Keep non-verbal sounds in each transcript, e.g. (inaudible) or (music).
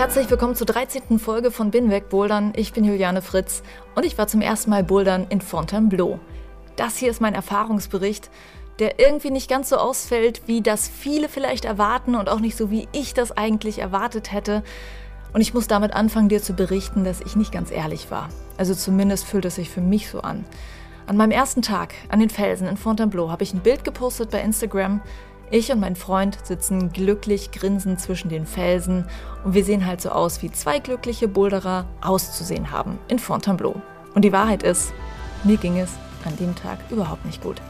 Herzlich willkommen zur 13. Folge von Binweg Bouldern. Ich bin Juliane Fritz und ich war zum ersten Mal bouldern in Fontainebleau. Das hier ist mein Erfahrungsbericht, der irgendwie nicht ganz so ausfällt, wie das viele vielleicht erwarten und auch nicht so, wie ich das eigentlich erwartet hätte. Und ich muss damit anfangen, dir zu berichten, dass ich nicht ganz ehrlich war. Also zumindest fühlt es sich für mich so an. An meinem ersten Tag an den Felsen in Fontainebleau habe ich ein Bild gepostet bei Instagram, ich und mein Freund sitzen glücklich grinsend zwischen den Felsen und wir sehen halt so aus, wie zwei glückliche Boulderer auszusehen haben in Fontainebleau. Und die Wahrheit ist, mir ging es an dem Tag überhaupt nicht gut.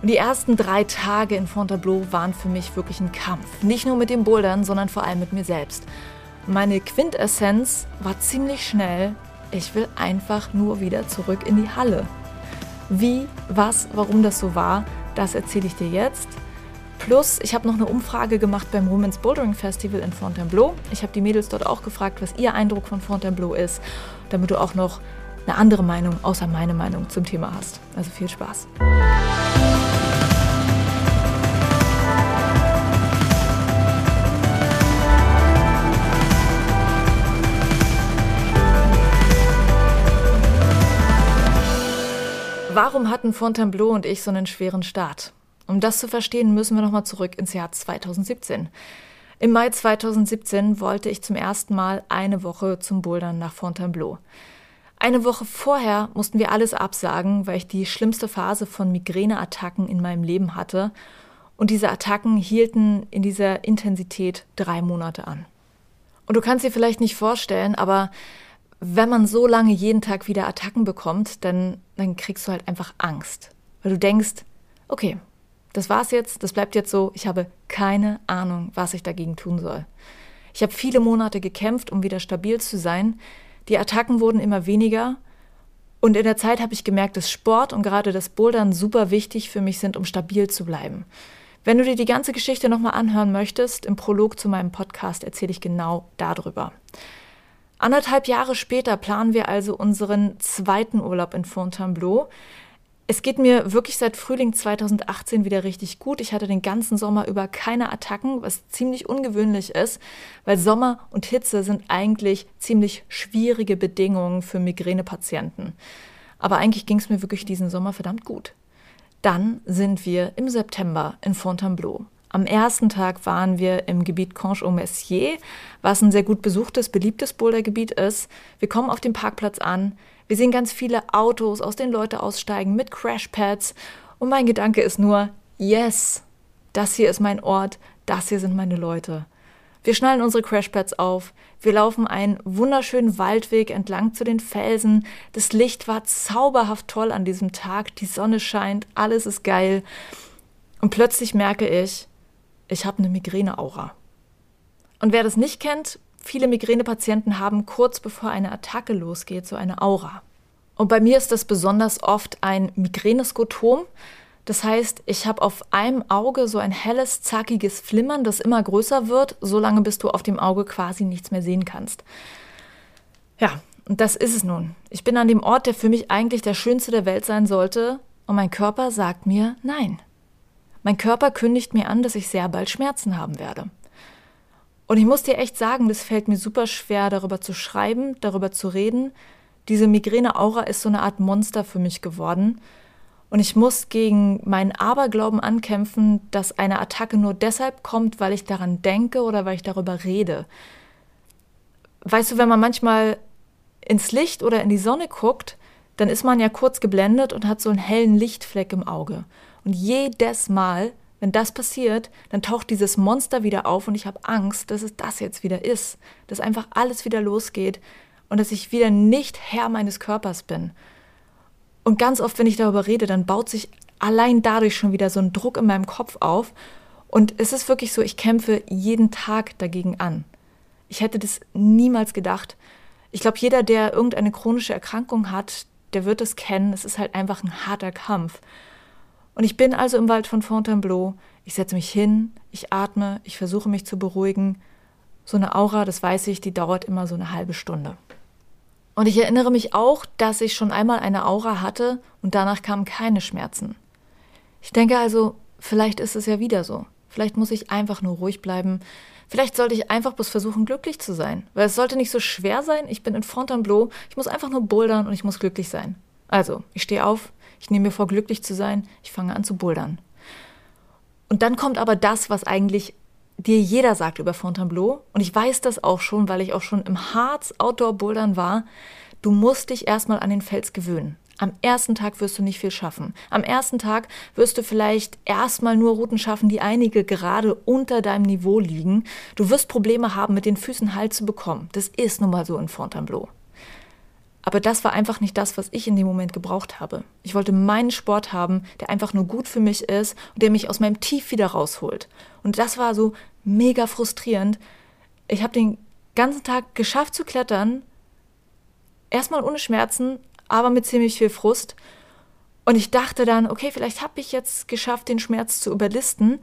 Und die ersten drei Tage in Fontainebleau waren für mich wirklich ein Kampf. Nicht nur mit den Bouldern, sondern vor allem mit mir selbst. Meine Quintessenz war ziemlich schnell, ich will einfach nur wieder zurück in die Halle. Wie, was, warum das so war, das erzähle ich dir jetzt. Plus, ich habe noch eine Umfrage gemacht beim Women's Bouldering Festival in Fontainebleau. Ich habe die Mädels dort auch gefragt, was ihr Eindruck von Fontainebleau ist, damit du auch noch eine andere Meinung außer meine Meinung zum Thema hast. Also viel Spaß. Warum hatten Fontainebleau und ich so einen schweren Start? Um das zu verstehen, müssen wir nochmal zurück ins Jahr 2017. Im Mai 2017 wollte ich zum ersten Mal eine Woche zum Bouldern nach Fontainebleau. Eine Woche vorher mussten wir alles absagen, weil ich die schlimmste Phase von Migräneattacken in meinem Leben hatte. Und diese Attacken hielten in dieser Intensität drei Monate an. Und du kannst dir vielleicht nicht vorstellen, aber wenn man so lange jeden Tag wieder Attacken bekommt, dann, dann kriegst du halt einfach Angst. Weil du denkst, okay, das war's jetzt, das bleibt jetzt so. Ich habe keine Ahnung, was ich dagegen tun soll. Ich habe viele Monate gekämpft, um wieder stabil zu sein. Die Attacken wurden immer weniger. Und in der Zeit habe ich gemerkt, dass Sport und gerade das Bouldern super wichtig für mich sind, um stabil zu bleiben. Wenn du dir die ganze Geschichte nochmal anhören möchtest, im Prolog zu meinem Podcast erzähle ich genau darüber. Anderthalb Jahre später planen wir also unseren zweiten Urlaub in Fontainebleau. Es geht mir wirklich seit Frühling 2018 wieder richtig gut. Ich hatte den ganzen Sommer über keine Attacken, was ziemlich ungewöhnlich ist, weil Sommer und Hitze sind eigentlich ziemlich schwierige Bedingungen für Migränepatienten. Aber eigentlich ging es mir wirklich diesen Sommer verdammt gut. Dann sind wir im September in Fontainebleau. Am ersten Tag waren wir im Gebiet Conche-au-Messier, was ein sehr gut besuchtes, beliebtes Bouldergebiet ist. Wir kommen auf dem Parkplatz an, wir sehen ganz viele Autos, aus denen Leute aussteigen mit Crashpads. Und mein Gedanke ist nur, yes, das hier ist mein Ort, das hier sind meine Leute. Wir schnallen unsere Crashpads auf, wir laufen einen wunderschönen Waldweg entlang zu den Felsen. Das Licht war zauberhaft toll an diesem Tag, die Sonne scheint, alles ist geil. Und plötzlich merke ich, ich habe eine Migräneaura. Und wer das nicht kennt, viele Migränepatienten haben kurz bevor eine Attacke losgeht so eine Aura. Und bei mir ist das besonders oft ein Migräneskotom. Das heißt, ich habe auf einem Auge so ein helles, zackiges Flimmern, das immer größer wird, solange bis du auf dem Auge quasi nichts mehr sehen kannst. Ja, und das ist es nun. Ich bin an dem Ort, der für mich eigentlich der schönste der Welt sein sollte, und mein Körper sagt mir nein. Mein Körper kündigt mir an, dass ich sehr bald Schmerzen haben werde. Und ich muss dir echt sagen, das fällt mir super schwer, darüber zu schreiben, darüber zu reden. Diese Migräne-Aura ist so eine Art Monster für mich geworden. Und ich muss gegen meinen Aberglauben ankämpfen, dass eine Attacke nur deshalb kommt, weil ich daran denke oder weil ich darüber rede. Weißt du, wenn man manchmal ins Licht oder in die Sonne guckt, dann ist man ja kurz geblendet und hat so einen hellen Lichtfleck im Auge. Und jedes Mal, wenn das passiert, dann taucht dieses Monster wieder auf und ich habe Angst, dass es das jetzt wieder ist, dass einfach alles wieder losgeht und dass ich wieder nicht Herr meines Körpers bin. Und ganz oft, wenn ich darüber rede, dann baut sich allein dadurch schon wieder so ein Druck in meinem Kopf auf. Und es ist wirklich so, ich kämpfe jeden Tag dagegen an. Ich hätte das niemals gedacht. Ich glaube, jeder, der irgendeine chronische Erkrankung hat, der wird es kennen. Es ist halt einfach ein harter Kampf. Und ich bin also im Wald von Fontainebleau. Ich setze mich hin, ich atme, ich versuche mich zu beruhigen. So eine Aura, das weiß ich, die dauert immer so eine halbe Stunde. Und ich erinnere mich auch, dass ich schon einmal eine Aura hatte und danach kamen keine Schmerzen. Ich denke also, vielleicht ist es ja wieder so. Vielleicht muss ich einfach nur ruhig bleiben. Vielleicht sollte ich einfach bloß versuchen, glücklich zu sein. Weil es sollte nicht so schwer sein. Ich bin in Fontainebleau. Ich muss einfach nur bouldern und ich muss glücklich sein. Also, ich stehe auf. Ich nehme mir vor, glücklich zu sein. Ich fange an zu bouldern. Und dann kommt aber das, was eigentlich dir jeder sagt über Fontainebleau, und ich weiß das auch schon, weil ich auch schon im Harz Outdoor-Bouldern war, du musst dich erstmal an den Fels gewöhnen. Am ersten Tag wirst du nicht viel schaffen. Am ersten Tag wirst du vielleicht erstmal nur Routen schaffen, die einige gerade unter deinem Niveau liegen. Du wirst Probleme haben, mit den Füßen Halt zu bekommen. Das ist nun mal so in Fontainebleau. Aber das war einfach nicht das, was ich in dem Moment gebraucht habe. Ich wollte meinen Sport haben, der einfach nur gut für mich ist und der mich aus meinem Tief wieder rausholt. Und das war so mega frustrierend. Ich habe den ganzen Tag geschafft zu klettern, erstmal ohne Schmerzen, aber mit ziemlich viel Frust. Und ich dachte dann, okay, vielleicht habe ich jetzt geschafft, den Schmerz zu überlisten.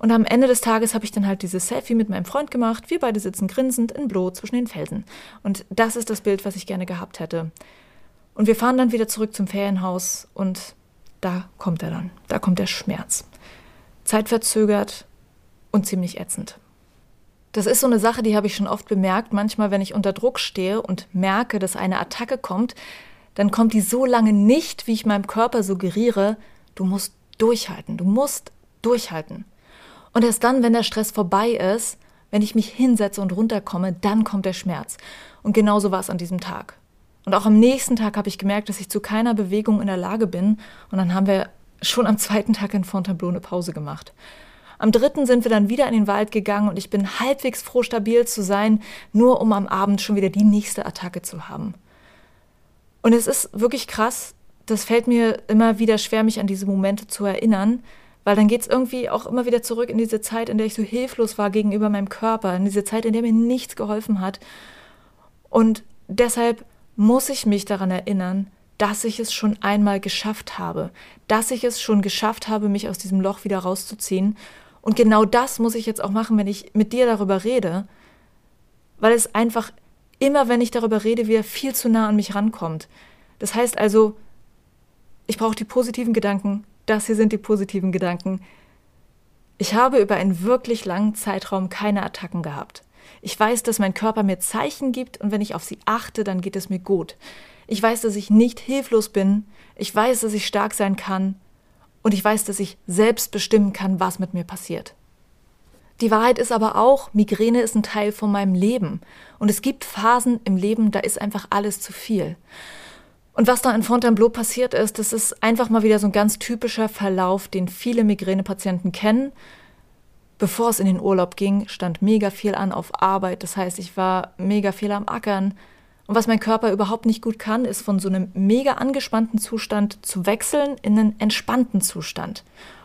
Und am Ende des Tages habe ich dann halt dieses Selfie mit meinem Freund gemacht. Wir beide sitzen grinsend in Blo zwischen den Felsen. Und das ist das Bild, was ich gerne gehabt hätte. Und wir fahren dann wieder zurück zum Ferienhaus und da kommt er dann. Da kommt der Schmerz. Zeitverzögert und ziemlich ätzend. Das ist so eine Sache, die habe ich schon oft bemerkt. Manchmal, wenn ich unter Druck stehe und merke, dass eine Attacke kommt, dann kommt die so lange nicht, wie ich meinem Körper suggeriere, du musst durchhalten, du musst durchhalten. Und erst dann, wenn der Stress vorbei ist, wenn ich mich hinsetze und runterkomme, dann kommt der Schmerz. Und genauso war es an diesem Tag. Und auch am nächsten Tag habe ich gemerkt, dass ich zu keiner Bewegung in der Lage bin. Und dann haben wir schon am zweiten Tag in Fontainebleau eine Pause gemacht. Am dritten sind wir dann wieder in den Wald gegangen und ich bin halbwegs froh, stabil zu sein, nur um am Abend schon wieder die nächste Attacke zu haben. Und es ist wirklich krass, das fällt mir immer wieder schwer, mich an diese Momente zu erinnern, weil dann geht es irgendwie auch immer wieder zurück in diese Zeit, in der ich so hilflos war gegenüber meinem Körper, in diese Zeit, in der mir nichts geholfen hat. Und deshalb muss ich mich daran erinnern, dass ich es schon einmal geschafft habe, dass ich es schon geschafft habe, mich aus diesem Loch wieder rauszuziehen. Und genau das muss ich jetzt auch machen, wenn ich mit dir darüber rede, weil es einfach immer, wenn ich darüber rede, wieder viel zu nah an mich rankommt. Das heißt also, ich brauche die positiven Gedanken, das hier sind die positiven Gedanken. Ich habe über einen wirklich langen Zeitraum keine Attacken gehabt. Ich weiß, dass mein Körper mir Zeichen gibt und wenn ich auf sie achte, dann geht es mir gut. Ich weiß, dass ich nicht hilflos bin. Ich weiß, dass ich stark sein kann. Und ich weiß, dass ich selbst bestimmen kann, was mit mir passiert. Die Wahrheit ist aber auch, Migräne ist ein Teil von meinem Leben. Und es gibt Phasen im Leben, da ist einfach alles zu viel. Und was da in Fontainebleau passiert ist, das ist einfach mal wieder so ein ganz typischer Verlauf, den viele Migränepatienten kennen. Bevor es in den Urlaub ging, stand mega viel an auf Arbeit. Das heißt, ich war mega viel am Ackern. Und was mein Körper überhaupt nicht gut kann, ist von so einem mega angespannten Zustand zu wechseln in einen entspannten Zustand.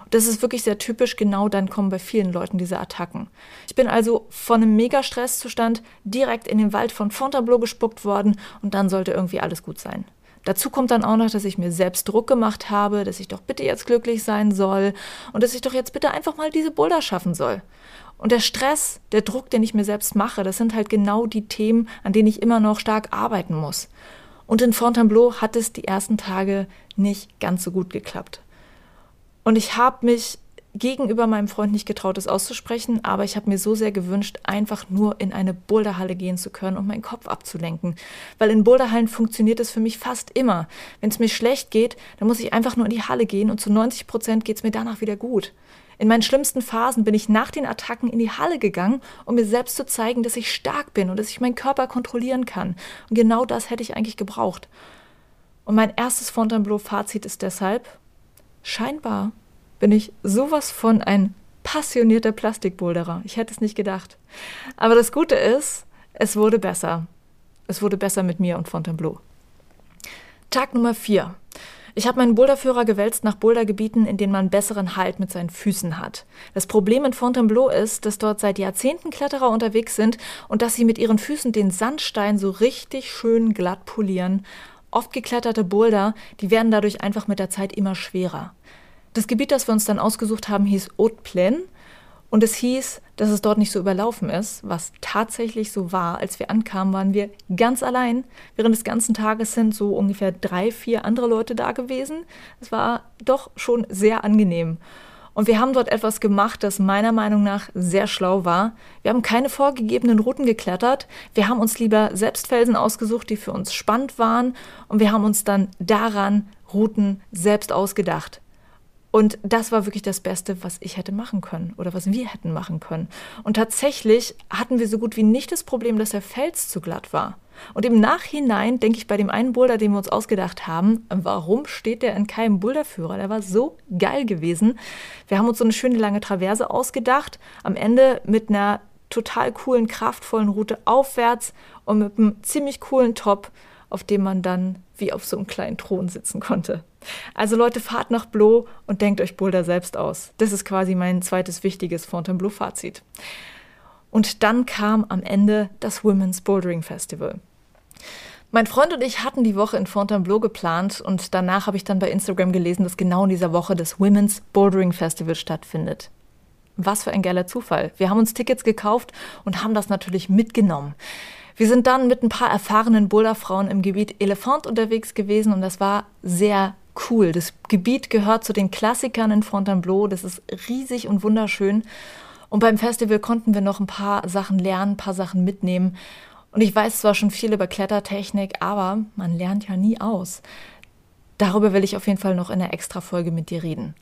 Das ist wirklich sehr typisch, genau dann kommen bei vielen Leuten diese Attacken. Ich bin also von einem Mega-Stresszustand direkt in den Wald von Fontainebleau gespuckt worden und dann sollte irgendwie alles gut sein. Dazu kommt dann auch noch, dass ich mir selbst Druck gemacht habe, dass ich doch bitte jetzt glücklich sein soll und dass ich doch jetzt bitte einfach mal diese Boulder schaffen soll. Und der Stress, der Druck, den ich mir selbst mache, das sind halt genau die Themen, an denen ich immer noch stark arbeiten muss. Und in Fontainebleau hat es die ersten Tage nicht ganz so gut geklappt. Und ich habe mich gegenüber meinem Freund nicht getraut, es auszusprechen, aber ich habe mir so sehr gewünscht, einfach nur in eine Boulderhalle gehen zu können, um meinen Kopf abzulenken. Weil in Boulderhallen funktioniert es für mich fast immer. Wenn es mir schlecht geht, dann muss ich einfach nur in die Halle gehen und zu 90 Prozent geht es mir danach wieder gut. In meinen schlimmsten Phasen bin ich nach den Attacken in die Halle gegangen, um mir selbst zu zeigen, dass ich stark bin und dass ich meinen Körper kontrollieren kann. Und genau das hätte ich eigentlich gebraucht. Und mein erstes Fontainebleau-Fazit ist deshalb, scheinbar bin ich sowas von ein passionierter Plastikboulderer. Ich hätte es nicht gedacht. Aber das Gute ist, es wurde besser. Es wurde besser mit mir und Fontainebleau. Tag Nummer 4. Ich habe meinen Boulderführer gewälzt nach Bouldergebieten, in denen man besseren Halt mit seinen Füßen hat. Das Problem in Fontainebleau ist, dass dort seit Jahrzehnten Kletterer unterwegs sind und dass sie mit ihren Füßen den Sandstein so richtig schön glatt polieren. Oft gekletterte Boulder, die werden dadurch einfach mit der Zeit immer schwerer. Das Gebiet, das wir uns dann ausgesucht haben, hieß Haute Plaine und es hieß, dass es dort nicht so überlaufen ist, was tatsächlich so war. Als wir ankamen, waren wir ganz allein. Während des ganzen Tages sind so ungefähr drei, vier andere Leute da gewesen. Es war doch schon sehr angenehm. Und wir haben dort etwas gemacht, das meiner Meinung nach sehr schlau war. Wir haben keine vorgegebenen Routen geklettert. Wir haben uns lieber selbst Felsen ausgesucht, die für uns spannend waren. Und wir haben uns dann daran Routen selbst ausgedacht. Und das war wirklich das Beste, was ich hätte machen können oder was wir hätten machen können. Und tatsächlich hatten wir so gut wie nicht das Problem, dass der Fels zu glatt war. Und im Nachhinein denke ich bei dem einen Boulder, den wir uns ausgedacht haben, warum steht der in keinem Boulderführer? Der war so geil gewesen. Wir haben uns so eine schöne lange Traverse ausgedacht, am Ende mit einer total coolen, kraftvollen Route aufwärts und mit einem ziemlich coolen Top, auf dem man dann wie auf so einem kleinen Thron sitzen konnte. Also Leute, fahrt nach Blo und denkt euch Boulder selbst aus. Das ist quasi mein zweites wichtiges Fontainebleau-Fazit. Und dann kam am Ende das Women's Bouldering Festival. Mein Freund und ich hatten die Woche in Fontainebleau geplant und danach habe ich dann bei Instagram gelesen, dass genau in dieser Woche das Women's Bouldering Festival stattfindet. Was für ein geiler Zufall. Wir haben uns Tickets gekauft und haben das natürlich mitgenommen. Wir sind dann mit ein paar erfahrenen Boulderfrauen im Gebiet Elefant unterwegs gewesen und das war sehr cool. Das Gebiet gehört zu den Klassikern in Fontainebleau. Das ist riesig und wunderschön. Und beim Festival konnten wir noch ein paar Sachen lernen, ein paar Sachen mitnehmen. Und ich weiß zwar schon viel über Klettertechnik, aber man lernt ja nie aus. Darüber will ich auf jeden Fall noch in einer Extra-Folge mit dir reden.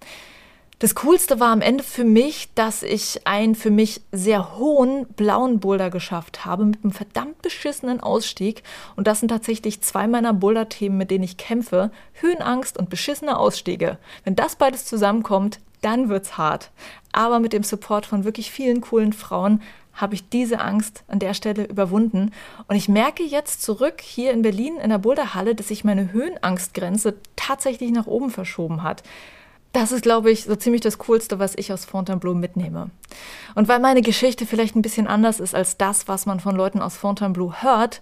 Das Coolste war am Ende für mich, dass ich einen für mich sehr hohen blauen Boulder geschafft habe mit einem verdammt beschissenen Ausstieg. Und das sind tatsächlich zwei meiner Boulder-Themen, mit denen ich kämpfe. Höhenangst und beschissene Ausstiege. Wenn das beides zusammenkommt, dann wird's hart. Aber mit dem Support von wirklich vielen coolen Frauen habe ich diese Angst an der Stelle überwunden. Und ich merke jetzt zurück hier in Berlin in der Boulderhalle, dass sich meine Höhenangstgrenze tatsächlich nach oben verschoben hat. Das ist, glaube ich, so ziemlich das Coolste, was ich aus Fontainebleau mitnehme. Und weil meine Geschichte vielleicht ein bisschen anders ist als das, was man von Leuten aus Fontainebleau hört,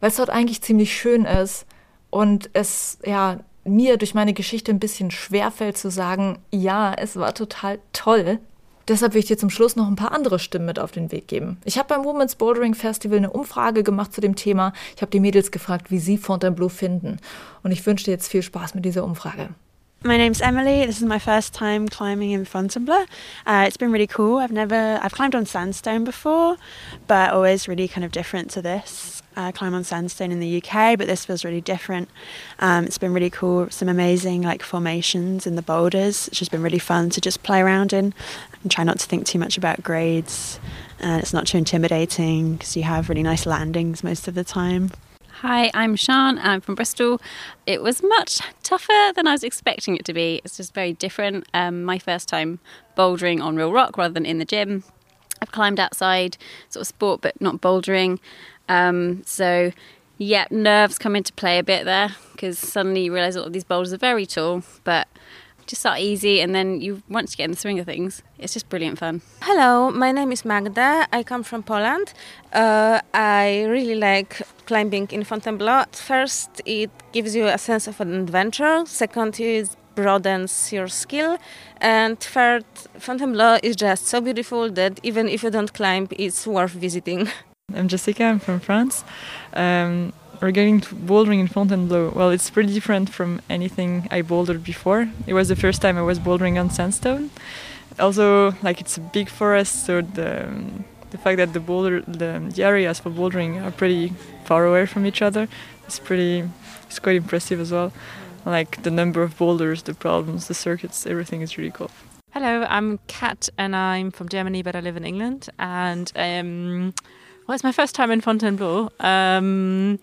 weil es dort eigentlich ziemlich schön ist und es ja mir durch meine Geschichte ein bisschen schwerfällt zu sagen, ja, es war total toll. Deshalb will ich dir zum Schluss noch ein paar andere Stimmen mit auf den Weg geben. Ich habe beim Women's Bouldering Festival eine Umfrage gemacht zu dem Thema. Ich habe die Mädels gefragt, wie sie Fontainebleau finden. Und ich wünsche dir jetzt viel Spaß mit dieser Umfrage. My name's Emily. This is my first time climbing in Fontainebleau. Uh, it's been really cool. I've never, I've climbed on sandstone before, but always really kind of different to this. Climb on sandstone in the UK, but this feels really different. Um, it's been really cool. Some amazing like formations in the boulders. It's just been really fun to just play around in and try not to think too much about grades. And it's not too intimidating because you have really nice landings most of the time. Hi, I'm Sean. I'm from Bristol. It was much tougher than I was expecting it to be. It's just very different. Um, my first time bouldering on real rock rather than in the gym. I've climbed outside, sort of sport, but not bouldering. Um, so, yeah, nerves come into play a bit there because suddenly you realise all of these boulders are very tall, but just start easy and then you once you get in the swing of things it's just brilliant fun. Hello my name is magda. I come from poland. Uh, i really like climbing in fontainebleau first it gives you a sense of an adventure. Second it broadens your skill. And third fontainebleau is just so beautiful that even if you don't climb it's worth visiting. I'm jessica i'm from france. Um, regarding bouldering in Fontainebleau, well, it's pretty different from anything I bouldered before. It was the first time I was bouldering on sandstone. Also, like it's a big forest, so the the fact that the boulder the, the areas for bouldering are pretty far away from each other is pretty it's quite impressive as well. Like the number of boulders, the problems, the circuits, everything is really cool. Hello, I'm Kat and I'm from Germany, but I live in England. And um, well, it's my first time in Fontainebleau. Um,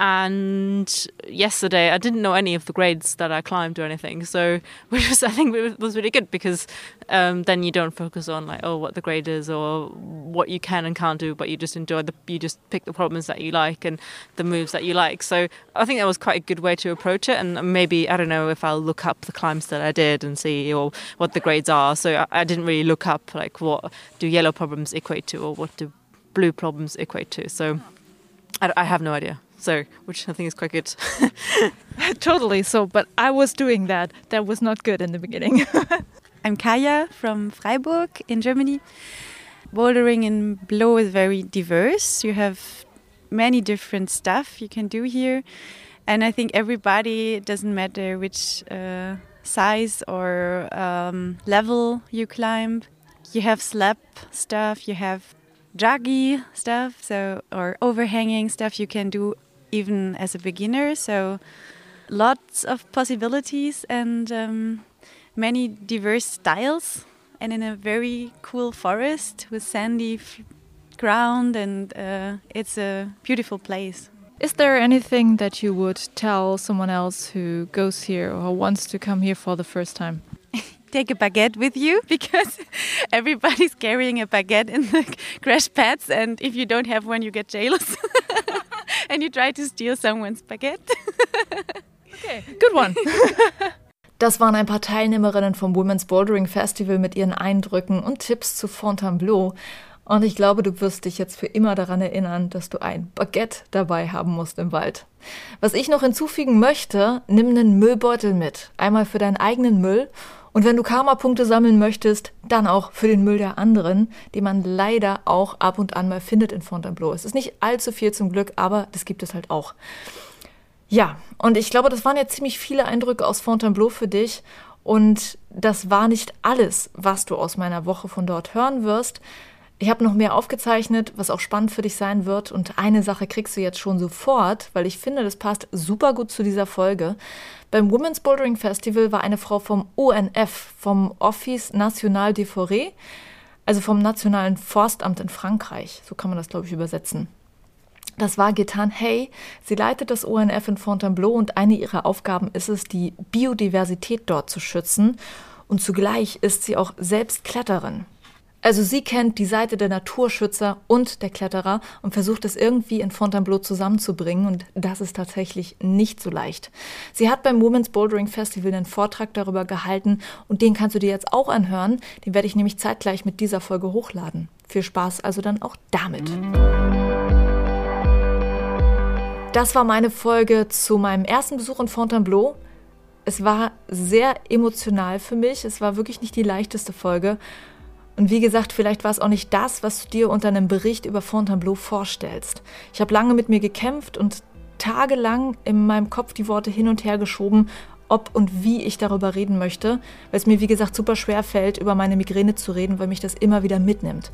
and yesterday I didn't know any of the grades that I climbed or anything, so (laughs) which was I think was really good because um, then you don't focus on like oh what the grade is or what you can and can't do, but you just enjoy the you just pick the problems that you like and the moves that you like. So I think that was quite a good way to approach it, and maybe I don't know if I'll look up the climbs that I did and see or what the grades are. So I, I didn't really look up like what do yellow problems equate to or what do blue problems equate to. So I, I have no idea so which I think is quite good. (laughs) totally. So, but I was doing that. That was not good in the beginning. (laughs) I'm Kaya from Freiburg in Germany. Bouldering in Blow is very diverse. You have many different stuff you can do here, and I think everybody doesn't matter which uh, size or um, level you climb. You have slab stuff. You have juggy stuff, so or overhanging stuff you can do even as a beginner. So lots of possibilities and um, many diverse styles, and in a very cool forest with sandy ground, and uh, it's a beautiful place. Is there anything that you would tell someone else who goes here or wants to come here for the first time? (laughs) Take a baguette with you (laughs) because everybody's carrying a baguette in the (laughs) crash pads, and if you don't have one, you get jailers. (laughs) and you try to steal someone's baguette. (laughs) okay, good one. (laughs) Das waren ein paar Teilnehmerinnen vom Women's Bouldering Festival mit ihren Eindrücken und Tipps zu Fontainebleau. Und ich glaube, du wirst dich jetzt für immer daran erinnern, dass du ein Baguette dabei haben musst im Wald. Was ich noch hinzufügen möchte, nimm einen Müllbeutel mit. Einmal für deinen eigenen Müll und wenn du Karma-Punkte sammeln möchtest, dann auch für den Müll der anderen, den man leider auch ab und an mal findet in Fontainebleau. Es ist nicht allzu viel zum Glück, aber das gibt es halt auch. Ja, und ich glaube, das waren jetzt ziemlich viele Eindrücke aus Fontainebleau für dich. Und das war nicht alles, was du aus meiner Woche von dort hören wirst. Ich habe noch mehr aufgezeichnet, was auch spannend für dich sein wird. Und eine Sache kriegst du jetzt schon sofort, weil ich finde, das passt super gut zu dieser Folge. Beim Women's Bouldering Festival war eine Frau vom ONF, vom Office National des Forêts, also vom Nationalen Forstamt in Frankreich. So kann man das, glaube ich, übersetzen. Das war Getan Hey. Sie leitet das ONF in Fontainebleau und eine ihrer Aufgaben ist es, die Biodiversität dort zu schützen. Und zugleich ist sie auch selbst Kletterin. Also sie kennt die Seite der Naturschützer und der Kletterer und versucht es irgendwie in Fontainebleau zusammenzubringen und das ist tatsächlich nicht so leicht. Sie hat beim Women's Bouldering Festival einen Vortrag darüber gehalten und den kannst du dir jetzt auch anhören. Den werde ich nämlich zeitgleich mit dieser Folge hochladen. Viel Spaß also dann auch damit. Das war meine Folge zu meinem ersten Besuch in Fontainebleau. Es war sehr emotional für mich. Es war wirklich nicht die leichteste Folge. Und wie gesagt, vielleicht war es auch nicht das, was du dir unter einem Bericht über Fontainebleau vorstellst. Ich habe lange mit mir gekämpft und tagelang in meinem Kopf die Worte hin und her geschoben, ob und wie ich darüber reden möchte, weil es mir, wie gesagt, super schwer fällt, über meine Migräne zu reden, weil mich das immer wieder mitnimmt.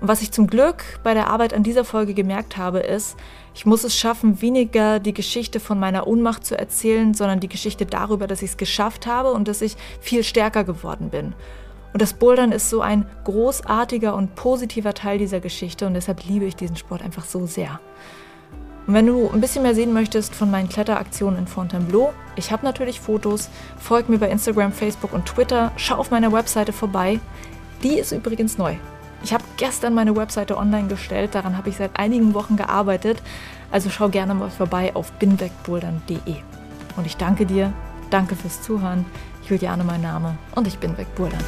Und was ich zum Glück bei der Arbeit an dieser Folge gemerkt habe, ist, ich muss es schaffen, weniger die Geschichte von meiner Ohnmacht zu erzählen, sondern die Geschichte darüber, dass ich es geschafft habe und dass ich viel stärker geworden bin. Und das Bouldern ist so ein großartiger und positiver Teil dieser Geschichte und deshalb liebe ich diesen Sport einfach so sehr. Und wenn du ein bisschen mehr sehen möchtest von meinen Kletteraktionen in Fontainebleau, ich habe natürlich Fotos, folg mir bei Instagram, Facebook und Twitter, schau auf meiner Webseite vorbei. Die ist übrigens neu. Ich habe gestern meine Webseite online gestellt, daran habe ich seit einigen Wochen gearbeitet, also schau gerne mal vorbei auf binwegbouldern.de. Und ich danke dir, danke fürs Zuhören. Juliane mein Name und ich bin wegbouldern.